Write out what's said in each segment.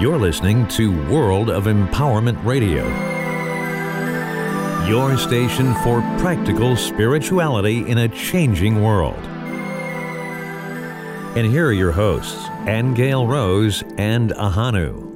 You're listening to World of Empowerment Radio, your station for practical spirituality in a changing world. And here are your hosts, Angel Rose and Ahanu.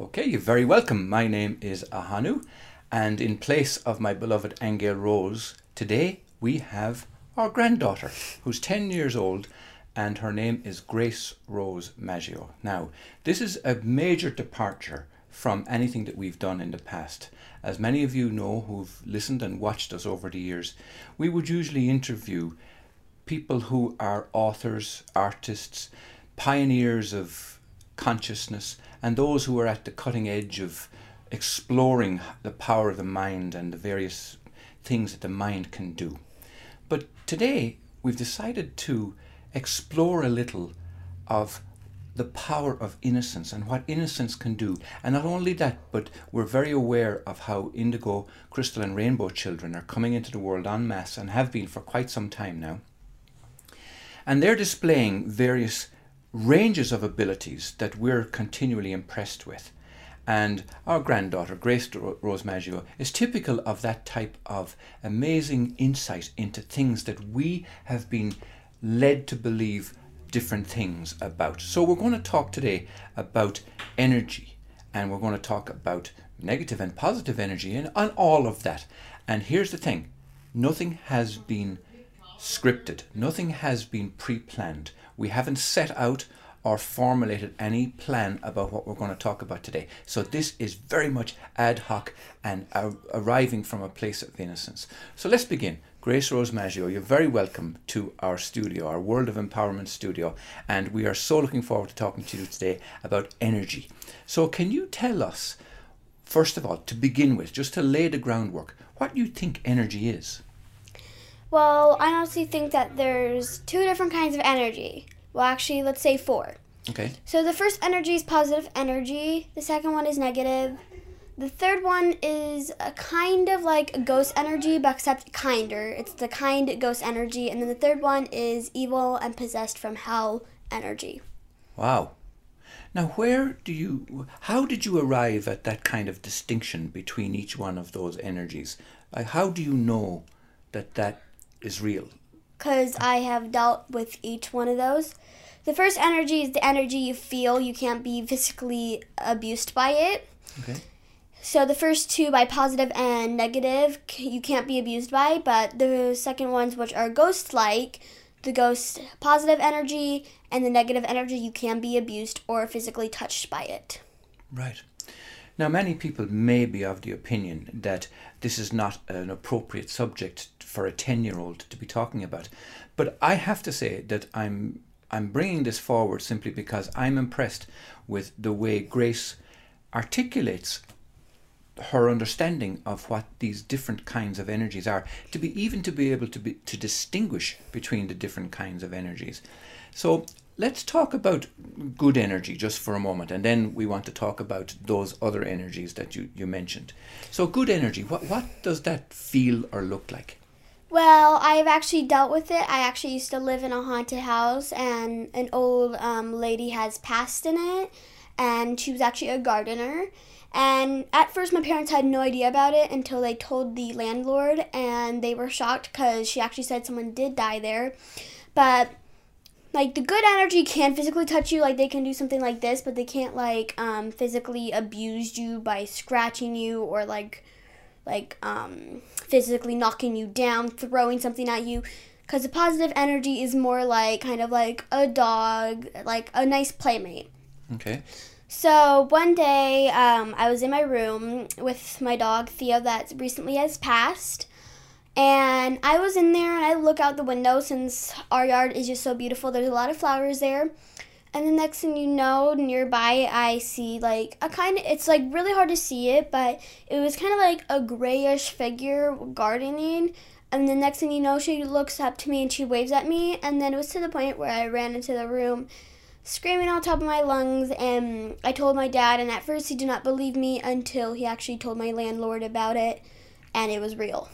Okay, you're very welcome. My name is Ahanu, and in place of my beloved Angel Rose, today we have our granddaughter, who's 10 years old, and her name is Grace Rose Maggio. Now, this is a major departure from anything that we've done in the past. As many of you know who've listened and watched us over the years, we would usually interview people who are authors, artists, pioneers of consciousness, and those who are at the cutting edge of exploring the power of the mind and the various things that the mind can do. But today we've decided to explore a little of the power of innocence and what innocence can do. And not only that, but we're very aware of how indigo, crystal, and rainbow children are coming into the world en masse and have been for quite some time now. And they're displaying various ranges of abilities that we're continually impressed with. And our granddaughter, Grace Rose Maggio, is typical of that type of amazing insight into things that we have been led to believe different things about. So, we're going to talk today about energy and we're going to talk about negative and positive energy and on all of that. And here's the thing nothing has been scripted, nothing has been pre planned. We haven't set out or formulated any plan about what we're going to talk about today. So this is very much ad hoc and arriving from a place of innocence. So let's begin. Grace Rose Maggio, you're very welcome to our studio, our World of Empowerment studio, and we are so looking forward to talking to you today about energy. So can you tell us, first of all, to begin with, just to lay the groundwork, what you think energy is? Well, I honestly think that there's two different kinds of energy. Well, actually, let's say four. Okay. So the first energy is positive energy. The second one is negative. The third one is a kind of like ghost energy, but except kinder. It's the kind ghost energy. And then the third one is evil and possessed from hell energy. Wow. Now, where do you, how did you arrive at that kind of distinction between each one of those energies? Like, how do you know that that is real? Because I have dealt with each one of those. The first energy is the energy you feel. You can't be physically abused by it. Okay. So the first two, by positive and negative, you can't be abused by. But the second ones, which are ghost-like, the ghost positive energy and the negative energy, you can be abused or physically touched by it. Right. Now, many people may be of the opinion that this is not an appropriate subject for a 10 year old to be talking about. But I have to say that I'm, I'm bringing this forward simply because I'm impressed with the way Grace articulates her understanding of what these different kinds of energies are to be even to be able to be to distinguish between the different kinds of energies. So let's talk about good energy just for a moment and then we want to talk about those other energies that you, you mentioned. So good energy what, what does that feel or look like well, I've actually dealt with it. I actually used to live in a haunted house, and an old um, lady has passed in it, and she was actually a gardener. And at first, my parents had no idea about it until they told the landlord, and they were shocked because she actually said someone did die there. But like the good energy can physically touch you, like they can do something like this, but they can't like um, physically abuse you by scratching you or like like um, physically knocking you down, throwing something at you. Because the positive energy is more like kind of like a dog, like a nice playmate. Okay. So one day, um, I was in my room with my dog Theo that recently has passed, and I was in there and I look out the window since our yard is just so beautiful. There's a lot of flowers there, and the next thing you know, nearby I see like a kind of it's like really hard to see it, but it was kind of like a grayish figure gardening. And the next thing you know, she looks up to me and she waves at me, and then it was to the point where I ran into the room screaming on top of my lungs and I told my dad and at first he did not believe me until he actually told my landlord about it and it was real.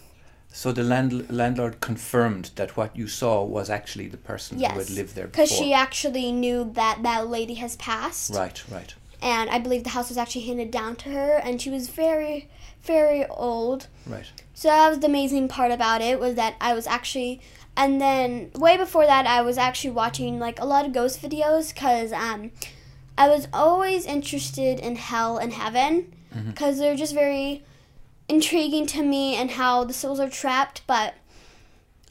So the land, landlord confirmed that what you saw was actually the person who had Yes, lived there before. because she actually knew that that lady has passed. Right, right. and I believe the house was actually handed down to her, and she was very, very old. Right. So that was the amazing part about it was that I was actually, and then way before that I was actually watching like a lot of ghost videos because um, I was always interested in hell and heaven because they're just very intriguing to me and how the souls are trapped. But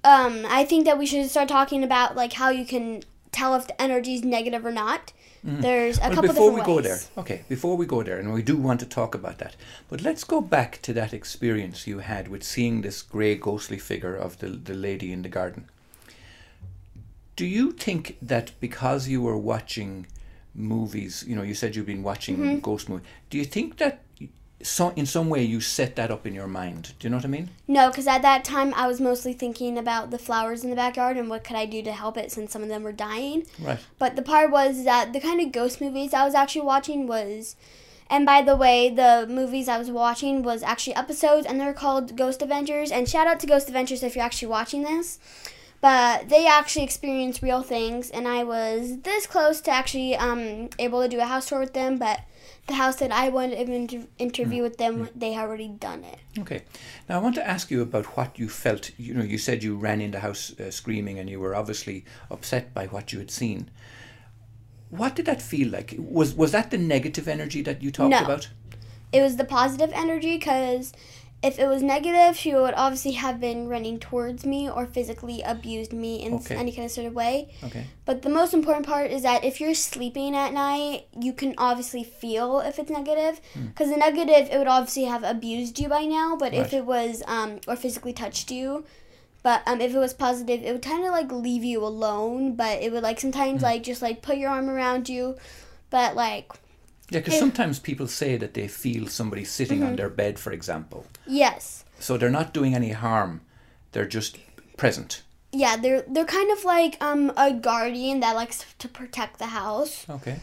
um, I think that we should start talking about like how you can tell if the energy is negative or not. There's a Well, couple before we different go ways. there, okay, before we go there, and we do want to talk about that, but let's go back to that experience you had with seeing this grey ghostly figure of the, the lady in the garden. Do you think that because you were watching movies, you know, you said you've been watching Mm-hmm. ghost movies, do you think that so, in some way you set that up in your mind? Do you know what I mean? No, because at that time I was mostly thinking about the flowers in the backyard and what could I do to help it since some of them were dying. Right. But the part was that the kind of ghost movies I was actually watching was, and by the way, the movies I was watching was actually episodes and they're called Ghost Adventures. And shout out to Ghost Adventures if you're actually watching this. But they actually experienced real things, and I was this close to actually um, able to do a house tour with them. But the house that I wanted to inter- interview with them, they had already done it. Okay. Now I want to ask you about what you felt. You know, you said you ran in the house uh, screaming, and you were obviously upset by what you had seen. What did that feel like? Was was that the negative energy that you talked No. about? it was the positive energy because if it was negative, she would obviously have been running towards me or physically abused me in Okay. any kind of sort of way. Okay. But the most important part is that if you're sleeping at night, you can obviously feel if it's negative. Hmm. Because the negative, it would obviously have abused you by now. But if it was, um, or physically touched you, but um, if it was positive, it would kind of like leave you alone. But it would like sometimes Hmm. like just like put your arm around you. But like, Yeah, because sometimes people say that they feel somebody sitting Mm-hmm. on their bed, for example. yes. So they're not doing any harm; they're just present. Yeah, they're they're kind of like um a guardian that likes to protect the house, Okay.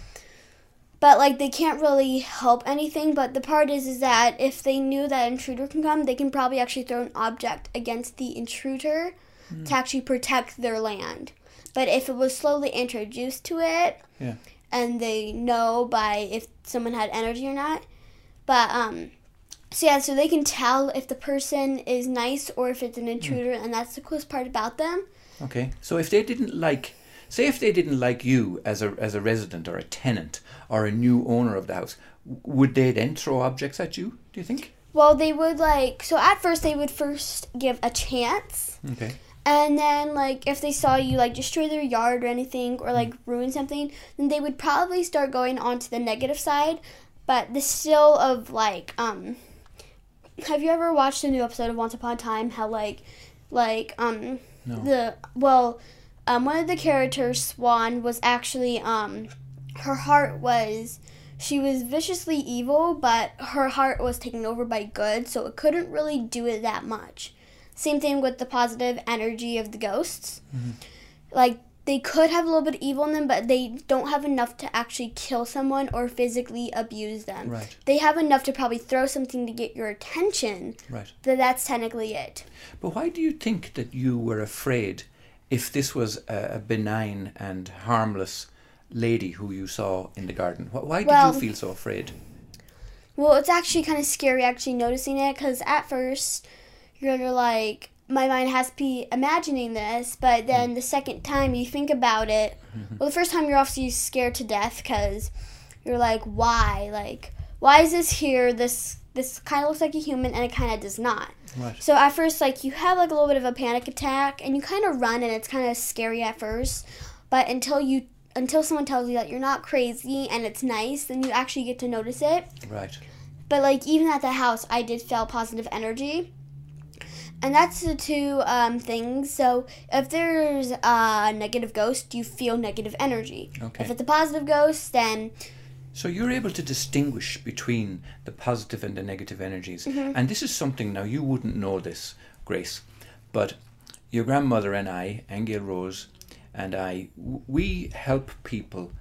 but like they can't really help anything. But the part is is that if they knew that an intruder can come, they can probably actually throw an object against the intruder to actually protect their land. But if it was slowly introduced to it, Yeah. And they know by if someone had energy or not, but um. So yeah, so they can tell if the person is nice or if it's an intruder, and that's the coolest part about them. Okay. So if they didn't like, say, if they didn't like you as a as a resident or a tenant or a new owner of the house, would they then throw objects at you? Do you think? Well, they would like so at first they would first give a chance, Okay. And then like if they saw you like destroy their yard or anything or like ruin something, then they would probably start going on to the negative side. But the still of like um, have you ever watched a new episode of Once Upon a Time? How like like um No. the well um one of the characters Swan was actually um her heart was she was viciously evil, but her heart was taken over by good, so it couldn't really do it that much. Same thing with the positive energy of the ghosts. Mm-hmm. Like they could have a little bit of evil in them, but they don't have enough to actually kill someone or physically abuse them. Right. They have enough to probably throw something to get your attention, Right. but that's technically it. But why do you think that you were afraid if this was a, a benign and harmless lady who you saw in the garden? Why did Well- you feel so afraid? Well, it's actually kind of scary actually noticing it because at first you're like, my mind has to be imagining this, but then mm. the second time you think about it, mm-hmm. well, the first time you're obviously scared to death because you're like, why? Like, why is this here? This this kind of looks like a human and it kind of does not. Right. So at first, like you have like a little bit of a panic attack, and you kind of run, and it's kind of scary at first. But until you, until someone tells you that you're not crazy and it's nice, then you actually get to notice it. Right. But like even at the house, I did feel positive energy, and that's the two um, things. So if there's a negative ghost, you feel negative energy. Okay. If it's a positive ghost, then So you're able to distinguish between the positive and the negative energies. And this is something now you wouldn't know this, Grace, but your grandmother and I, Angel Rose, and I, we help people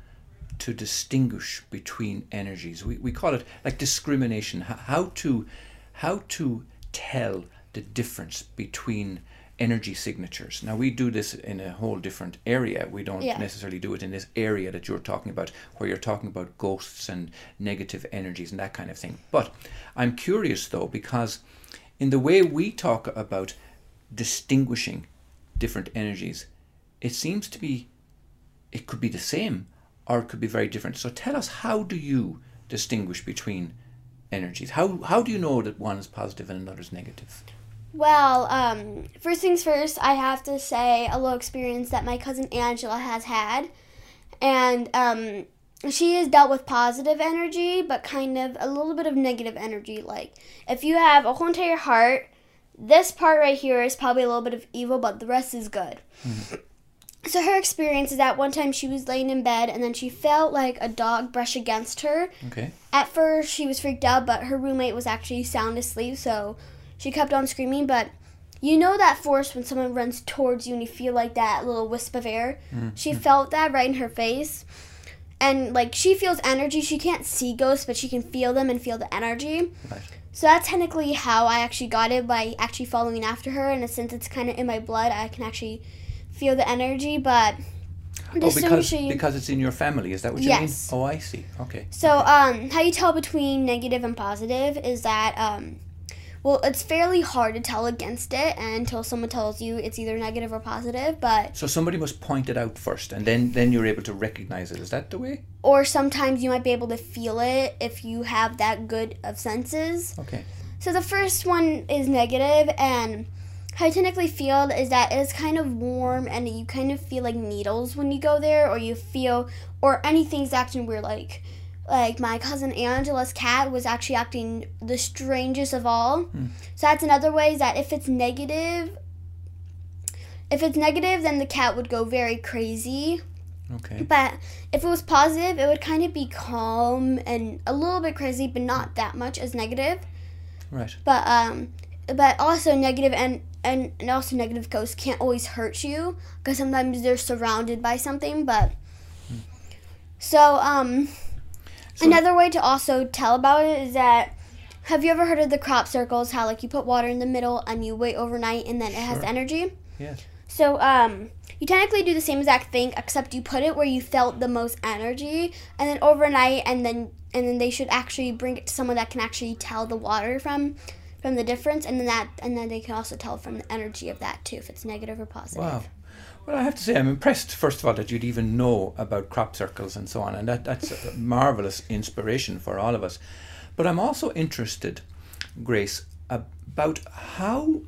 to distinguish between energies. We, we call it like discrimination. How to how to tell the difference between energy signatures. Now we do this in a whole different area. We don't Yeah. necessarily do it in this area that you're talking about, where you're talking about ghosts and negative energies and that kind of thing. But I'm curious though, because in the way we talk about distinguishing different energies, it seems to be, it could be the same or it could be very different. So tell us, how do you distinguish between energies? How, how do you know that one is positive and another is negative? Well, um, first things first, I have to say a little experience that my cousin Angela has had. And um, she has dealt with positive energy, but kind of a little bit of negative energy. Like, if you have a whole entire heart, this part right here is probably a little bit of evil, but the rest is good. So, her experience is that one time she was laying in bed and then she felt like a dog brush against her. Okay. At first, she was freaked out, but her roommate was actually sound asleep, so she kept on screaming. But you know that force when someone runs towards you and you feel like that little wisp of air? She felt that right in her face. And like she feels energy. She can't see ghosts, but she can feel them and feel the energy. Right. So that's technically how I actually got it by actually following after her. And since it's kind of in my blood, I can actually feel the energy. But Oh, because distinguishing- because it's in your family. Is that what you Yes. mean? Oh, I see. Okay. So, um, how you tell between negative and positive is that, um, well, it's fairly hard to tell against it until someone tells you it's either negative or positive. But So somebody must point it out first, and then then you're able to recognize it. Is that the way? or sometimes you might be able to feel it if you have that good of senses. Okay. So the first one is negative, and how you technically feel is that it's kind of warm, and you kind of feel like needles when you go there, or you feel, or anything's acting weird. Like, like my cousin Angela's cat was actually acting the strangest of all. So that's another way is that if it's negative, if it's negative, then the cat would go very crazy. Okay. But if it was positive, it would kind of be calm and a little bit crazy, but not that much as negative Right. but um but also negative and and, and also negative ghosts can't always hurt you because sometimes they're surrounded by something but so um So- another way to also tell about it is that have you ever heard of the crop circles? How like you put water in the middle and you wait overnight and then it has energy? Yes. so um you technically do the same exact thing except you put it where you felt the most energy and then overnight and then and then they should actually bring it to someone that can actually tell the water from from the difference and then that and then they can also tell from the energy of that too if it's negative or positive. Wow. Well, I have to say, I'm impressed, first of all, that you'd even know about crop circles and so on, and that, that's a marvelous inspiration for all of us. But I'm also interested, Grace, about how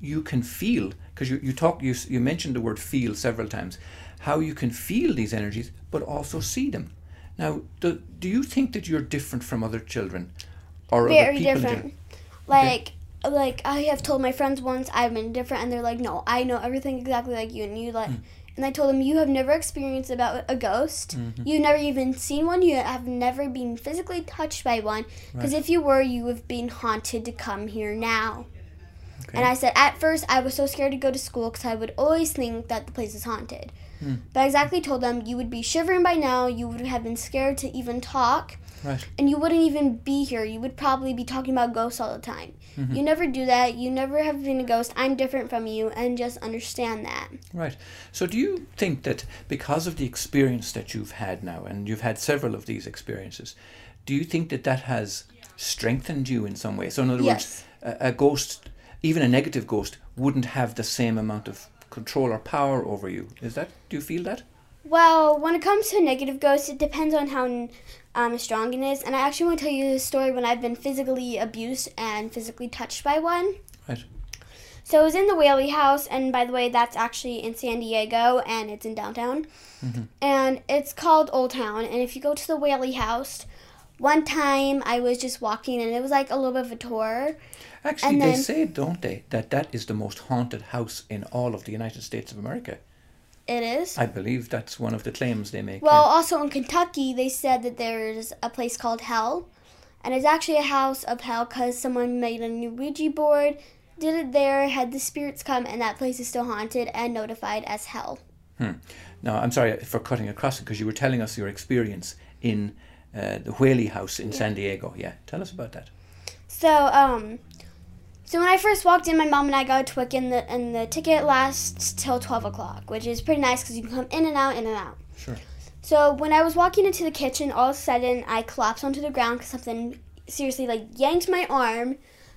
you can feel, because you, you talk, you, you mentioned the word feel several times, how you can feel these energies, but also see them. Now, do, do you think that you're different from other children? Or other Very different. Like like I have told my friends once I've been different and they're like, No, I know everything exactly like you and you like and I told them you have never experienced about a ghost. You've never even seen one. You have never been physically touched by one. Because Right. if you were, you would have been haunted to come here now. Okay. And I said at first I was so scared to go to school because I would always think that the place is haunted. Hmm. But I exactly told them you would be shivering by now. You would have been scared to even talk Right. and you wouldn't even be here. You would probably be talking about ghosts all the time. Mm-hmm. You never do that. You never have been a ghost. I'm different from you, and just understand that. Right. So, do you think that because of the experience that you've had now, and you've had several of these experiences, do you think that that has strengthened you in some way? So, in other Yes. words, a, a ghost, even a negative ghost, wouldn't have the same amount of control or power over you. Is that? Do you feel that? Well, when it comes to negative ghosts, it depends on how um, strong it is. And I actually want to tell you a story when I've been physically abused and physically touched by one. Right. So it was in the Whaley House, and by the way, that's actually in San Diego, and it's in downtown. And it's called Old Town. And if you go to the Whaley House, one time I was just walking, and it was like a little bit of a tour. Actually, And they then- say, don't they, that that is the most haunted house in all of the United States of America. It is. I believe that's one of the claims they make. Well, yeah. also in Kentucky, they said that there's a place called Hell, and it's actually a house of hell because someone made a new Ouija board, did it there, had the spirits come, and that place is still haunted and notified as Hell. Now, I'm sorry for cutting across it because you were telling us your experience in uh, the Whaley House in San Diego. Yeah, tell us about that. So, um, So when I first walked in, my mom and I got a Twic, and the and the ticket lasts till twelve o'clock, which is pretty nice because you can come in and out, in and out. Sure. So when I was walking into the kitchen, all of a sudden I collapsed onto the ground because something seriously like yanked my arm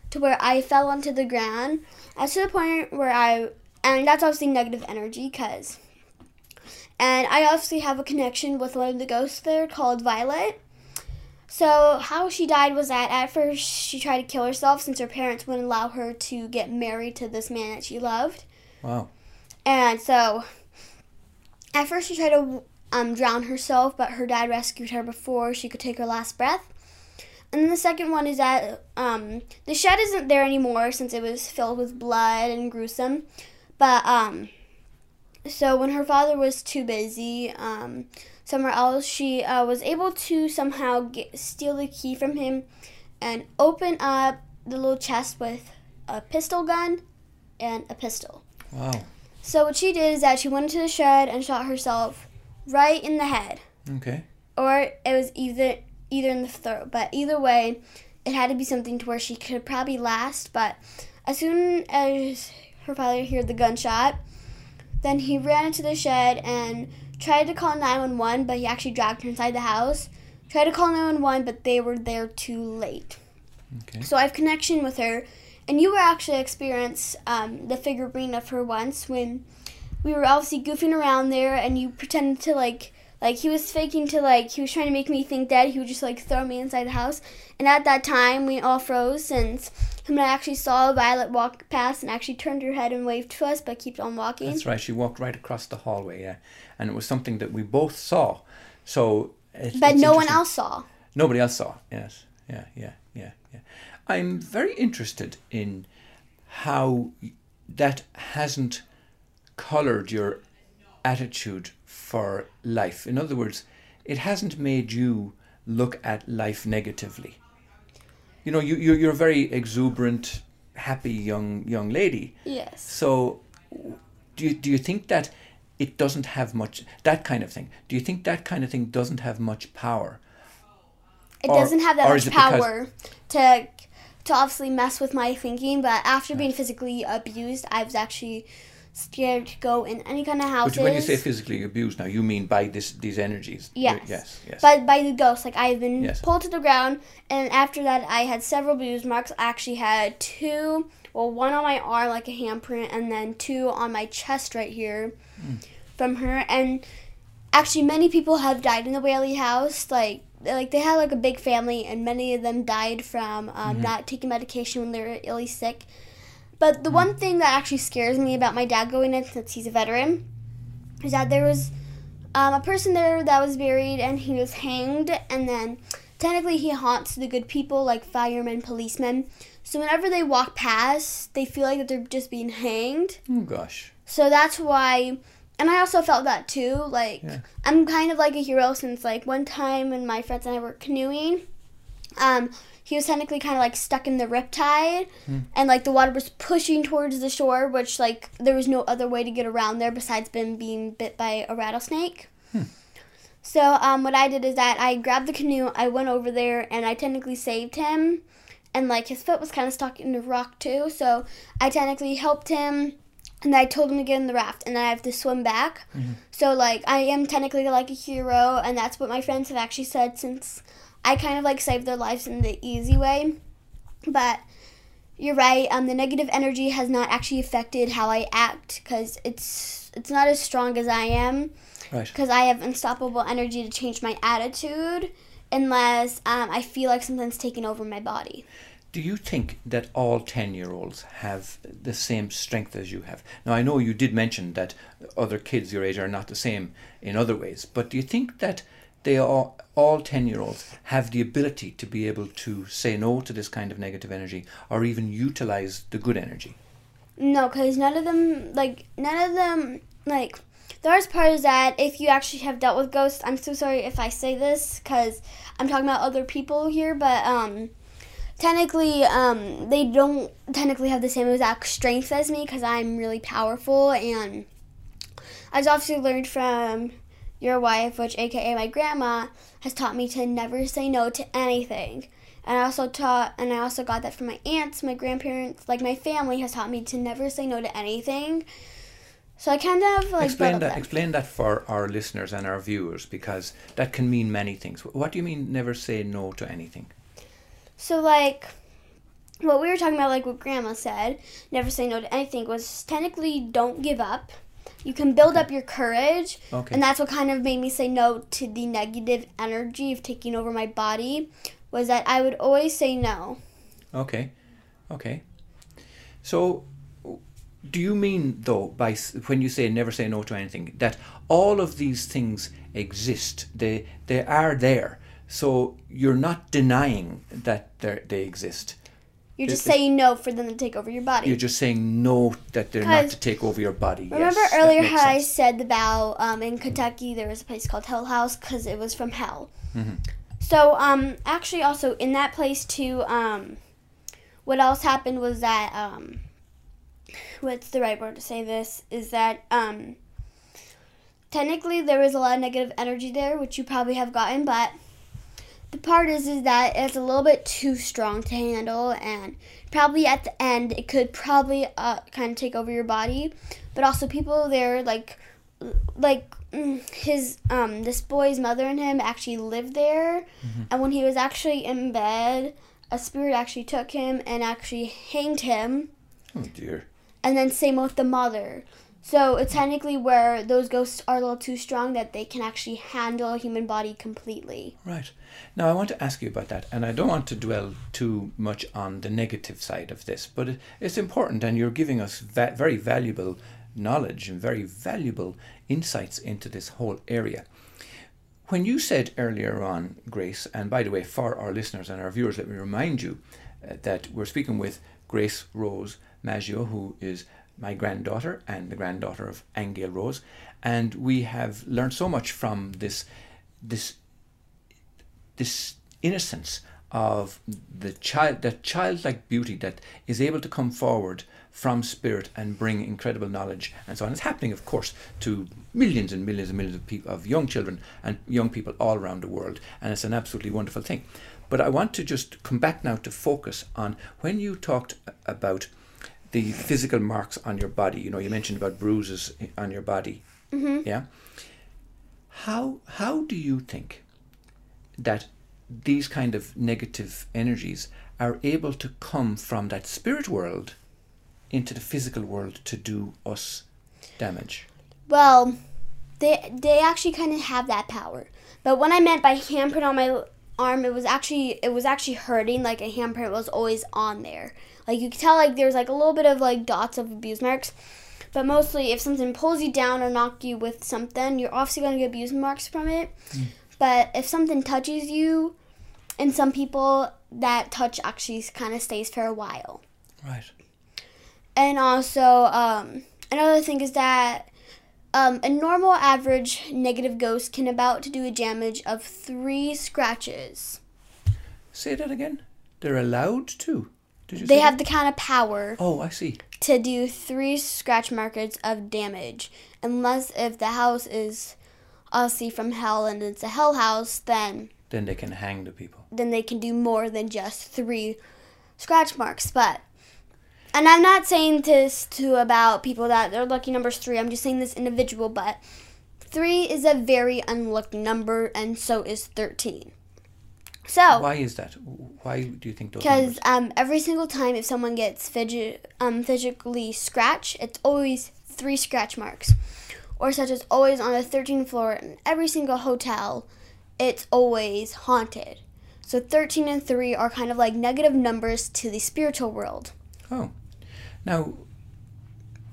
to where I fell onto the ground. As to the point where I, and that's obviously negative energy because, and I obviously have a connection with one of the ghosts there called Violet. So how she died was that at first she tried to kill herself since her parents wouldn't allow her to get married to this man that she loved. Wow. And so at first she tried to um, drown herself, but her dad rescued her before she could take her last breath. And then the second one is that um, the shed isn't there anymore since it was filled with blood and gruesome. But um, so when her father was too busy um, somewhere else, she uh, was able to somehow get, steal the key from him and open up the little chest with a pistol gun and a pistol. Wow. So what she did is that she went into the shed and shot herself right in the head, Okay. or it was either either in the throat. But either way, it had to be something to where she could probably last. But as soon as her father heard the gunshot, then he ran into the shed and tried to call 911, but he actually dragged her inside the house. Tried to call 911, but they were there too late. Okay. So I have connection with her, and you were actually experience um, the figurine of her once when we were obviously goofing around there, and you pretended to like like he was faking to like he was trying to make me think that he would just like throw me inside the house. And at that time, we all froze since him and I actually saw Violet walk past and actually turned her head and waved to us, but kept on walking. That's right. She walked right across the hallway, yeah, and it was something that we both saw. So. It, But it's no one else saw. Nobody else saw. Yes. Yeah. Yeah. Yeah. Yeah. I'm very interested in how that hasn't colored your attitude for life. In other words, it hasn't made you look at life negatively. You know, you you're, you're a very exuberant, happy young young lady. Yes. So, do you, do you think that it doesn't have much that kind of thing? Do you think that kind of thing doesn't have much power? It Or- doesn't have that much is it because- power to to obviously mess with my thinking. But after being physically abused, I was actually scared to go in any kind of houses. But when you say physically abused, now you mean by this these energies? Yes. Yes. Yes. But by the ghost, like I've been Yes. pulled to the ground, and after that, I had several bruise marks. I actually had two, well, one on my arm, like a handprint, and then two on my chest right here Hmm. from her. And actually, many people have died in the Whaley house. Like, like they had like a big family, and many of them died from um, Mm-hmm. not taking medication when they were illy sick. But the one thing that actually scares me about my dad going in, since he's a veteran, is that there was um, a person there that was buried and he was hanged and then technically he haunts the good people like firemen policemen so whenever they walk past they feel like that they're just being hanged oh gosh. so that's why and i also felt that too like Yeah. i'm kind of like a hero since like one time when my friends and i were canoeing um he was technically kind of like stuck in the riptide hmm. and like the water was pushing towards the shore which like there was no other way to get around there besides been being bit by a rattlesnake. Hmm. So um, what i did is that i grabbed the canoe i went over there and i technically saved him. And like his foot was kind of stuck in the rock too. So i technically helped him and I told him to get in the raft, and then I have to swim back. Mm-hmm. So like I am technically like a hero, and that's what my friends have actually said since I kind of like saved their lives in the easy way. But you're right. Um, the negative energy has not actually affected how I act because it's it's not as strong as I am Right. because I have unstoppable energy to change my attitude unless um, I feel like something's taking over my body. Do you think that all 10 year olds have the same strength as you have? Now, I know you did mention that other kids your age are not the same in other ways, but do you think that they are, all 10 year olds have the ability to be able to say no to this kind of negative energy or even utilize the good energy? No, because none of them, like, none of them, like, the hardest part is that if you actually have dealt with ghosts, I'm so sorry if I say this, because I'm talking about other people here, but, um, technically, um, they don't technically have the same exact strength as me, because I'm really powerful, and I've obviously learned from your wife, which, aka my grandma, has taught me to never say no to anything. And I also taught, and I also got that from my aunts, my grandparents, like my family has taught me to never say no to anything. So I kind of like explain that. Explain that for our listeners and our viewers because that can mean many things. What do you mean? Never say no to anything. So like what we were talking about, like what Grandma said, never say no to anything, was technically don't give up. You can build Okay. up your courage, Okay. and that's what kind of made me say no to the negative energy of taking over my body. Was that I would always say no. Okay, okay. So, do you mean though by when you say never say no to anything that all of these things exist? They they are there. So you're not denying that they they exist. You're just saying no for them to take over your body. You're just saying no that they're not to take over your body. Remember Yes, earlier how I sense. said about um, in Kentucky there was a place called Hell House because it was from hell. Mhm. So um, actually also in that place too, um, what else happened was that um, what's the right word to say this is that um, technically there was a lot of negative energy there, which you probably have gotten, but the part is is that it's a little bit too strong to handle and probably at the end it could probably uh, kind of take over your body. But also people there like like mm, his um this boy's mother and him actually lived there. And when he was actually in bed a spirit actually took him and actually hanged him. Oh dear. and then same with the mother so it's technically where those ghosts are a little too strong that they can actually handle a human body completely Right. Now, I want to ask you about that, and I don't want to dwell too much on the negative side of this, but it, it's important, and you're giving us va- very valuable knowledge and very valuable insights into this whole area. When you said earlier on, Grace, and by the way, for our listeners and our viewers, let me remind you uh, that we're speaking with Grace Rose Maggio, who is my granddaughter and the granddaughter of Angel Rose, and we have learned so much from this this this innocence of the child, that childlike beauty that is able to come forward from spirit and bring incredible knowledge and so on. It's happening, of course, to millions and millions and millions of people, of young children and young people all around the world, and it's an absolutely wonderful thing. But I want to just come back now to focus on when you talked about the physical marks on your body. You know, you mentioned about bruises on your body. mm-hmm. Yeah. How how do you think that these kind of negative energies are able to come from that spirit world into the physical world to do us damage? Well, they they actually kind of have that power. But when I meant by handprint on my arm, it was actually it was actually hurting. Like a handprint was always on there. Like you could tell, like there's like a little bit of like dots of abuse marks. But mostly, if something pulls you down or knock you with something, you're obviously gonna get abuse marks from it. But if something touches you, and some people that touch actually kind of stays for a while. Right. And also, um, another thing is that um, a normal average negative ghost can about to do a damage of three scratches. Say that again. They're allowed to. Did you They have that? the kind of power Oh, I see. to do three scratch markers of damage, unless if the house is obviously from hell and it's a hell house, then Then they can hang the people. then they can do more than just three scratch marks. But and I'm not saying this to about people that their lucky number's three. I'm just saying this individual, but three is a very unlucky number, and so is thirteen. So Why is that? Why do you think those because um, every single time if someone gets fidget, um, physically scratched, it's always three scratch marks. Or such as always on the 13th floor in every single hotel, it's always haunted. So 13 and 3 are kind of like negative numbers to the spiritual world. Oh. Now,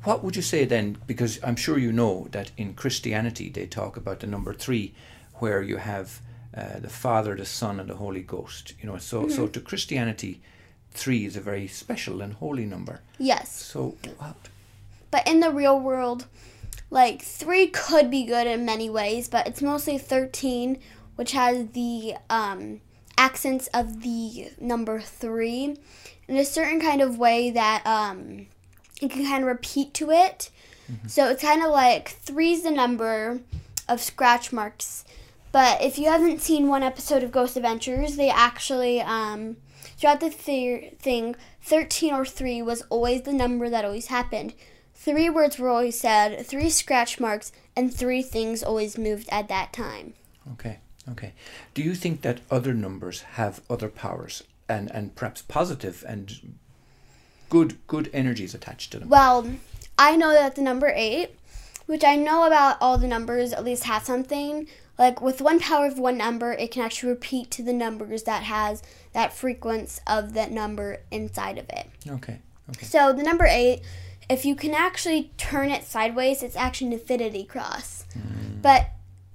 what would you say then? Because I'm sure you know that in Christianity they talk about the number three, where you have uh, the Father, the Son, and the Holy Ghost. You know, so so to Christianity, three is a very special and holy number. Yes. So, what? But in the real world, like 3 could be good in many ways, but it's mostly 13, which has the um, accents of the number 3 in a certain kind of way that um, you can kind of repeat to it. So it's kind of like 3 is the number of scratch marks, But if you haven't seen one episode of Ghost Adventures, they actually um, throughout the th- thing, thirteen or three was always the number that always happened. Three words were always said, three scratch marks, and three things always moved at that time. Okay, okay. Do you think that other numbers have other powers and, and perhaps positive and good good energies attached to them? Well, I know that the number eight, which I know about all the numbers, at least has something. Like with one power of one number, it can actually repeat to the numbers that has that frequency of that number inside of it. Okay, okay. So the number eight, if you can actually turn it sideways, it's actually an infinity cross. Mm. But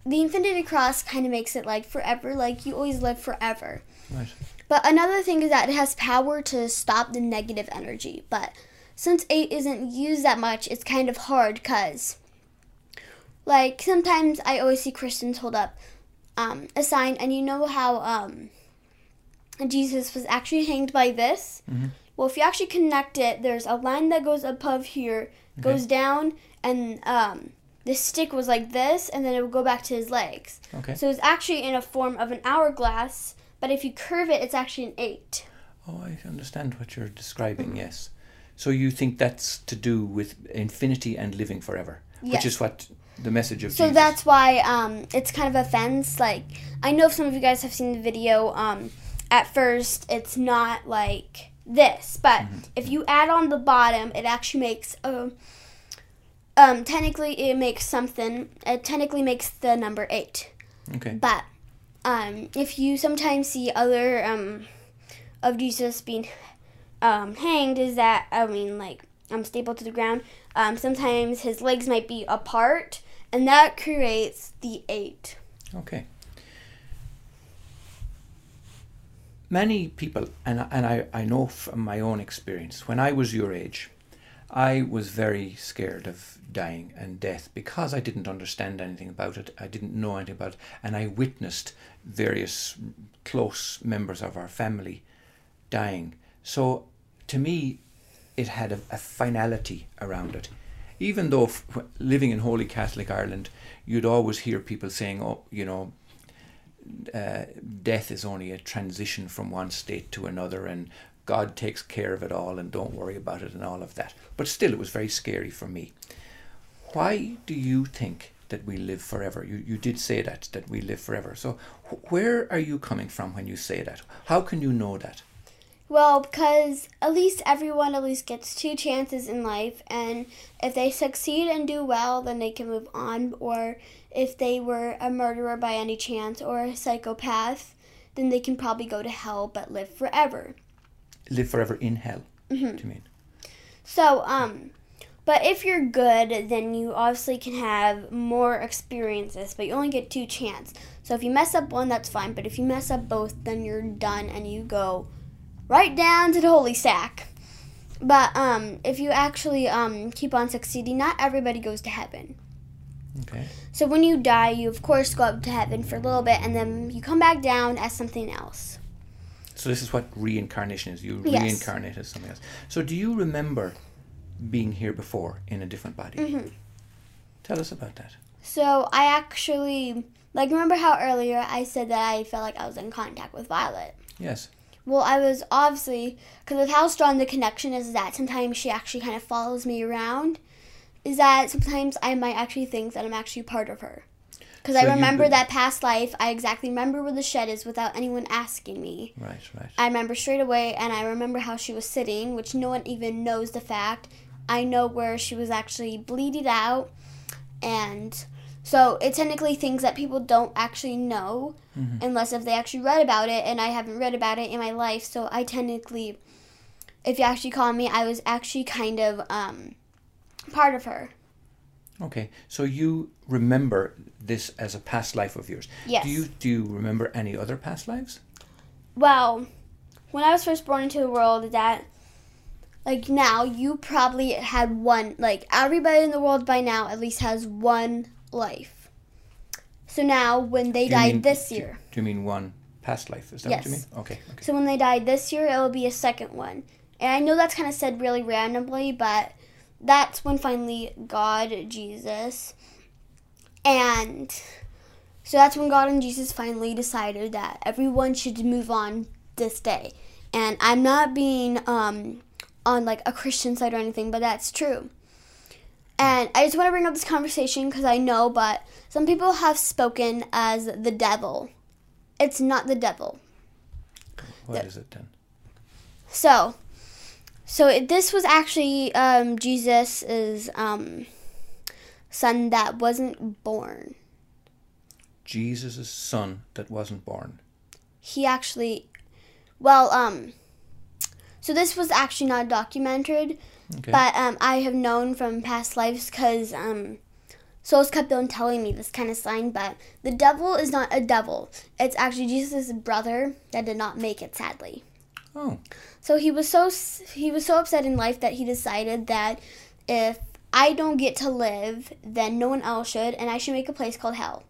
the infinity cross kind of makes it like forever, like you always live forever. Right. But another thing is that it has power to stop the negative energy. But since 8 isn't used that much, it's kind of hard because, like, sometimes I always see Christians hold up um, a sign, and you know how um, Jesus was actually hanged by this? Mhm. Well, if you actually connect it, there's a line that goes above here, goes down, and um, the stick was like this, and then it would go back to his legs. Okay. So it's actually in a form of an hourglass, but if you curve it, it's actually an eight. Oh, I understand what you're describing, yes. So you think that's to do with infinity and living forever, which is what the message of So Jesus. that's why um, it's kind of a fence. Like I know if some of you guys have seen the video. Um, at first, it's not like this, but if you add on the bottom, it actually makes a. Um, technically, it makes something. It technically makes the number eight. Okay. But um, if you sometimes see other um, of Jesus being um, hanged, is that I mean like um, stapled to the ground. Um, sometimes his legs might be apart, and that creates the eight. Okay. Many people, and, and I, I know from my own experience, when I was your age, I was very scared of dying and death because I didn't understand anything about it. I didn't know anything about it. And I witnessed various close members of our family dying. So to me, it had a, a finality around it. Even though f- living in Holy Catholic Ireland, you'd always hear people saying, oh, you know, uh, death is only a transition from one state to another and God takes care of it all and don't worry about it and all of that. But still, it was very scary for me. Why do you think that we live forever? You, you did say that, that we live forever. So, wh- where are you coming from when you say that? How can you know that? Well, because at least everyone at least gets two chances in life, and if they succeed and do well, then they can move on. Or if they were a murderer by any chance or a psychopath, then they can probably go to hell but live forever. Live forever in hell, do you mean? So, um, but if you're good, then you obviously can have more experiences, but you only get two chances. So if you mess up one, that's fine, but if you mess up both, then you're done and you go right down to the holy sack. But um, if you actually um, keep on succeeding, not everybody goes to heaven. Okay. So when you die, you of course go up to heaven for a little bit, and then you come back down as something else. So this is what reincarnation is. You Yes. reincarnate as something else. So do you remember being here before in a different body? Mhm. Tell us about that. So I actually like remember how earlier I said that I felt like I was in contact with Violet. Yes. Well, I was obviously because of how strong the connection is. That sometimes she actually kind of follows me around. Is that sometimes I might actually think that I'm actually part of her. Because So I remember been- that past life. I exactly remember where the shed is without anyone asking me. Right. Right. I remember straight away, and I remember how she was sitting, which no one even knows the fact. I know where she was actually bleeded out, and so it's technically things that people don't actually know unless if they actually read about it, and I haven't read about it in my life. So I technically, if you actually call me, I was actually kind of um, part of her. Okay. So you remember this as a past life of yours. Yes. Do you do you remember any other past lives? Well, when I was first born into the world, that like now you probably had one like everybody in the world by now at least has one life. So now when they Do died mean- this year, Do you mean one past life? Is that what you mean? Okay. Okay. so when they died this year, it will be a second one. And I know that's kind of said really randomly, but that's when finally God, Jesus, and So that's when God and Jesus finally decided that everyone should move on this day. And I'm not being um, on like a Christian side or anything, but that's true. And I just want to bring up this conversation because I know, but some people have spoken as the devil. It's not the devil. What is it then? So, so this was actually um, Jesus' um, son that wasn't born. Jesus' son that wasn't born. He actually, well, um, so this was actually not documented, Okay. but um, I have known from past lives because um, souls kept on telling me this kind of sign. But the devil is not a devil; it's actually Jesus' brother that did not make it, sadly. Oh, So he was so he was so upset in life that he decided that if I don't get to live, then no one else should, and I should make a place called hell.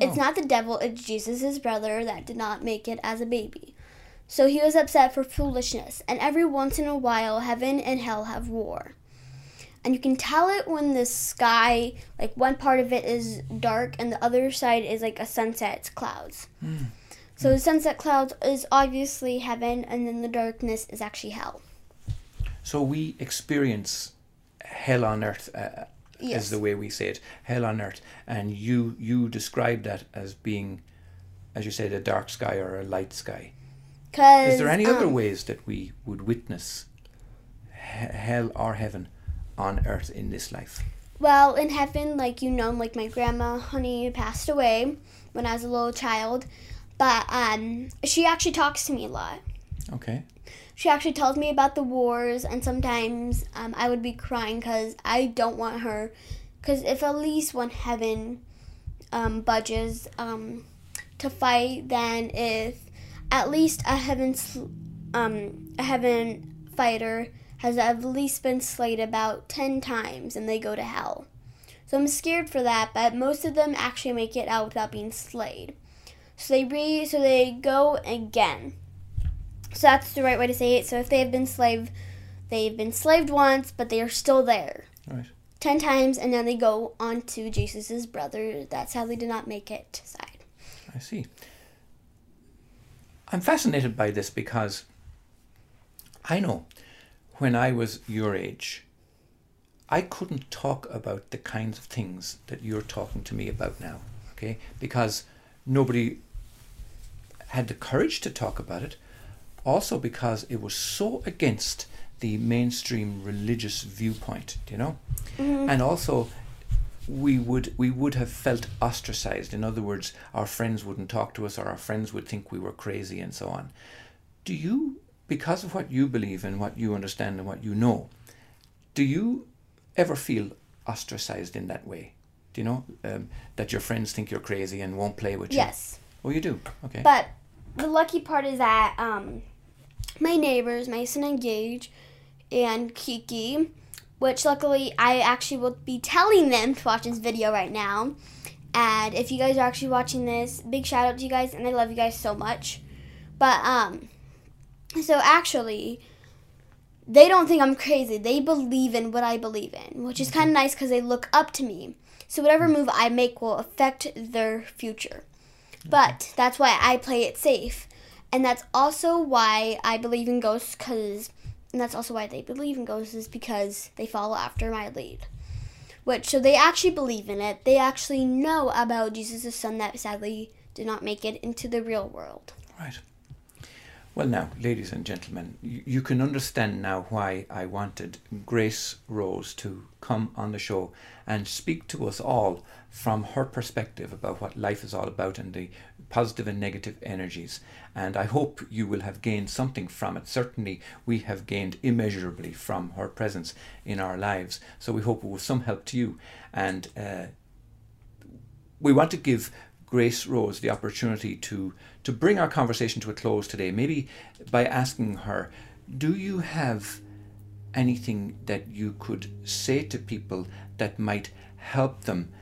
It's Oh. not the devil; it's Jesus' brother that did not make it as a baby. So he was upset for foolishness, and every once in a while, heaven and hell have war. And you can tell it when the sky, like one part of it is dark, and the other side is like a sunset, it's clouds. Hmm. So the sunset clouds is obviously heaven, and then the darkness is actually hell. so we experience hell on earth, uh, Yes. is the way we say it, hell on earth, and you you describe that as being, as you said, a dark sky or a light sky. Cause Is there any other um, ways that we would witness he- hell or heaven on earth in this life? Well, in heaven, like you know, like my grandma, honey, passed away when I was a little child, but um, she actually talks to me a lot. Okay. She actually tells me about the wars, and sometimes um, I would be crying because I don't want her. Because if at least when heaven um, budges um, to fight, then if at least a heaven um, a heaven fighter has at least been slayed about ten times, and they go to hell. So I'm scared for that, but most of them actually make it out without being slayed. So they re so they go again. So that's the right way to say it. So if they have been slaved, they've been slaved once, but they are still there Right. ten times, and then they go on to Jesus' brother that sadly did not make it side. I see. I'm fascinated by this because I know when I was your age, I couldn't talk about the kinds of things that you're talking to me about now, okay? Because nobody had the courage to talk about it. Also, because it was so against the mainstream religious viewpoint, do you know? And also, we would we would have felt ostracized. In other words, our friends wouldn't talk to us, or our friends would think we were crazy, and so on. Do you, because of what you believe and what you understand and what you know, do you ever feel ostracized in that way? Do you know um, that your friends think you're crazy and won't play with you? Yes, Oh, you do. Okay. but the lucky part is that um, my neighbors, Mason and Gage, and Kiki, which luckily I actually will be telling them to watch this video right now. And if you guys are actually watching this, big shout out to you guys, and I love you guys so much. But um, so actually, they don't think I'm crazy. They believe in what I believe in, which is kind of nice because they look up to me. So whatever move I make will affect their future. But that's why I play it safe. And that's also why I believe in ghosts cuz and that's also why they believe in ghosts is because they follow after my lead. Which so they actually believe in it. They actually know about Jesus' son that sadly did not make it into the real world. Right. Well, now, ladies and gentlemen, you, you can understand now why I wanted Grace Rose to come on the show and speak to us all from her perspective about what life is all about and the positive and negative energies. And I hope you will have gained something from it. Certainly, we have gained immeasurably from her presence in our lives. So we hope it was some help to you. And uh, we want to give Grace Rose the opportunity to to bring our conversation to a close today, maybe by asking her, do you have anything that you could say to people that might help them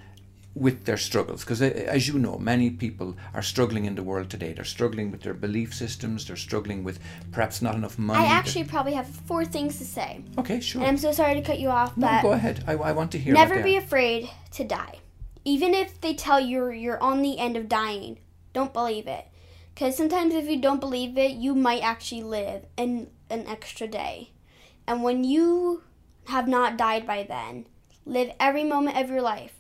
with their struggles? Because eh, as you know, many people are struggling in the world today. They're struggling with their belief systems. They're struggling with perhaps not enough money. I actually probably have four things to say. okay, sure. And I'm so sorry to cut you off, no, but go ahead. I, I want to hear. Never be afraid to die. even if they tell you you're on the end of dying, don't believe it. Because sometimes if you don't believe it, you might actually live an extra day. And when you have not died by then, live every moment of your life.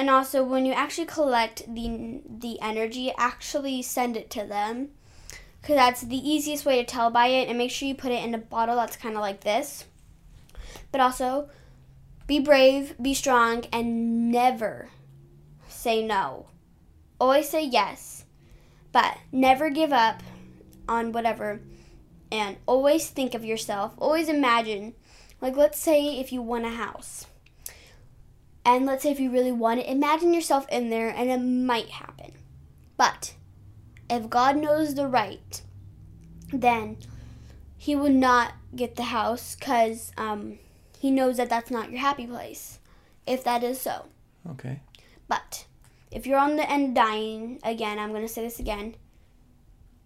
And also, when you actually collect the the energy, actually send it to them, because that's the easiest way to tell by it. And make sure you put it in a bottle that's kind of like this. But also, be brave, be strong, and never say no. Always say yes, but never give up on whatever. And always think of yourself. Always imagine. Like, let's say if you want a house. And let's say if you really want it, imagine yourself in there and it might happen. But if God knows the right, then He would not get the house because um, He knows that that's not your happy place, if that is so. Okay. But if you're on the end dying, again, I'm going to say this again,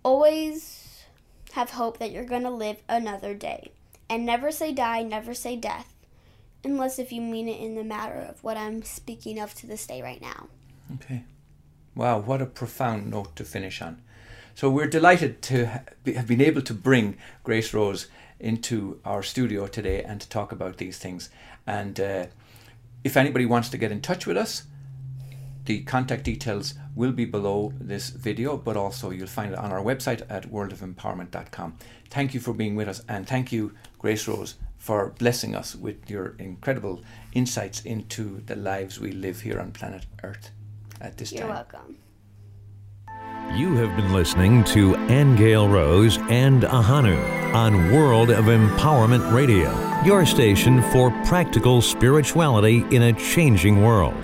always have hope that you're going to live another day. And never say die, never say death, unless if you mean it in the matter of what I'm speaking of to this day right now. Okay. Wow, what a profound note to finish on. So we're delighted to have been able to bring Grace Rose into our studio today and to talk about these things. And uh, if anybody wants to get in touch with us, the contact details will be below this video, but also you'll find it on our website at worldofempowerment.com. Thank you for being with us, and thank you, Grace Rose, for blessing us with your incredible insights into the lives we live here on planet Earth at this You're time. welcome. You have been listening to Angel Rose and Ahanu on World of Empowerment Radio, your station for practical spirituality in a changing world.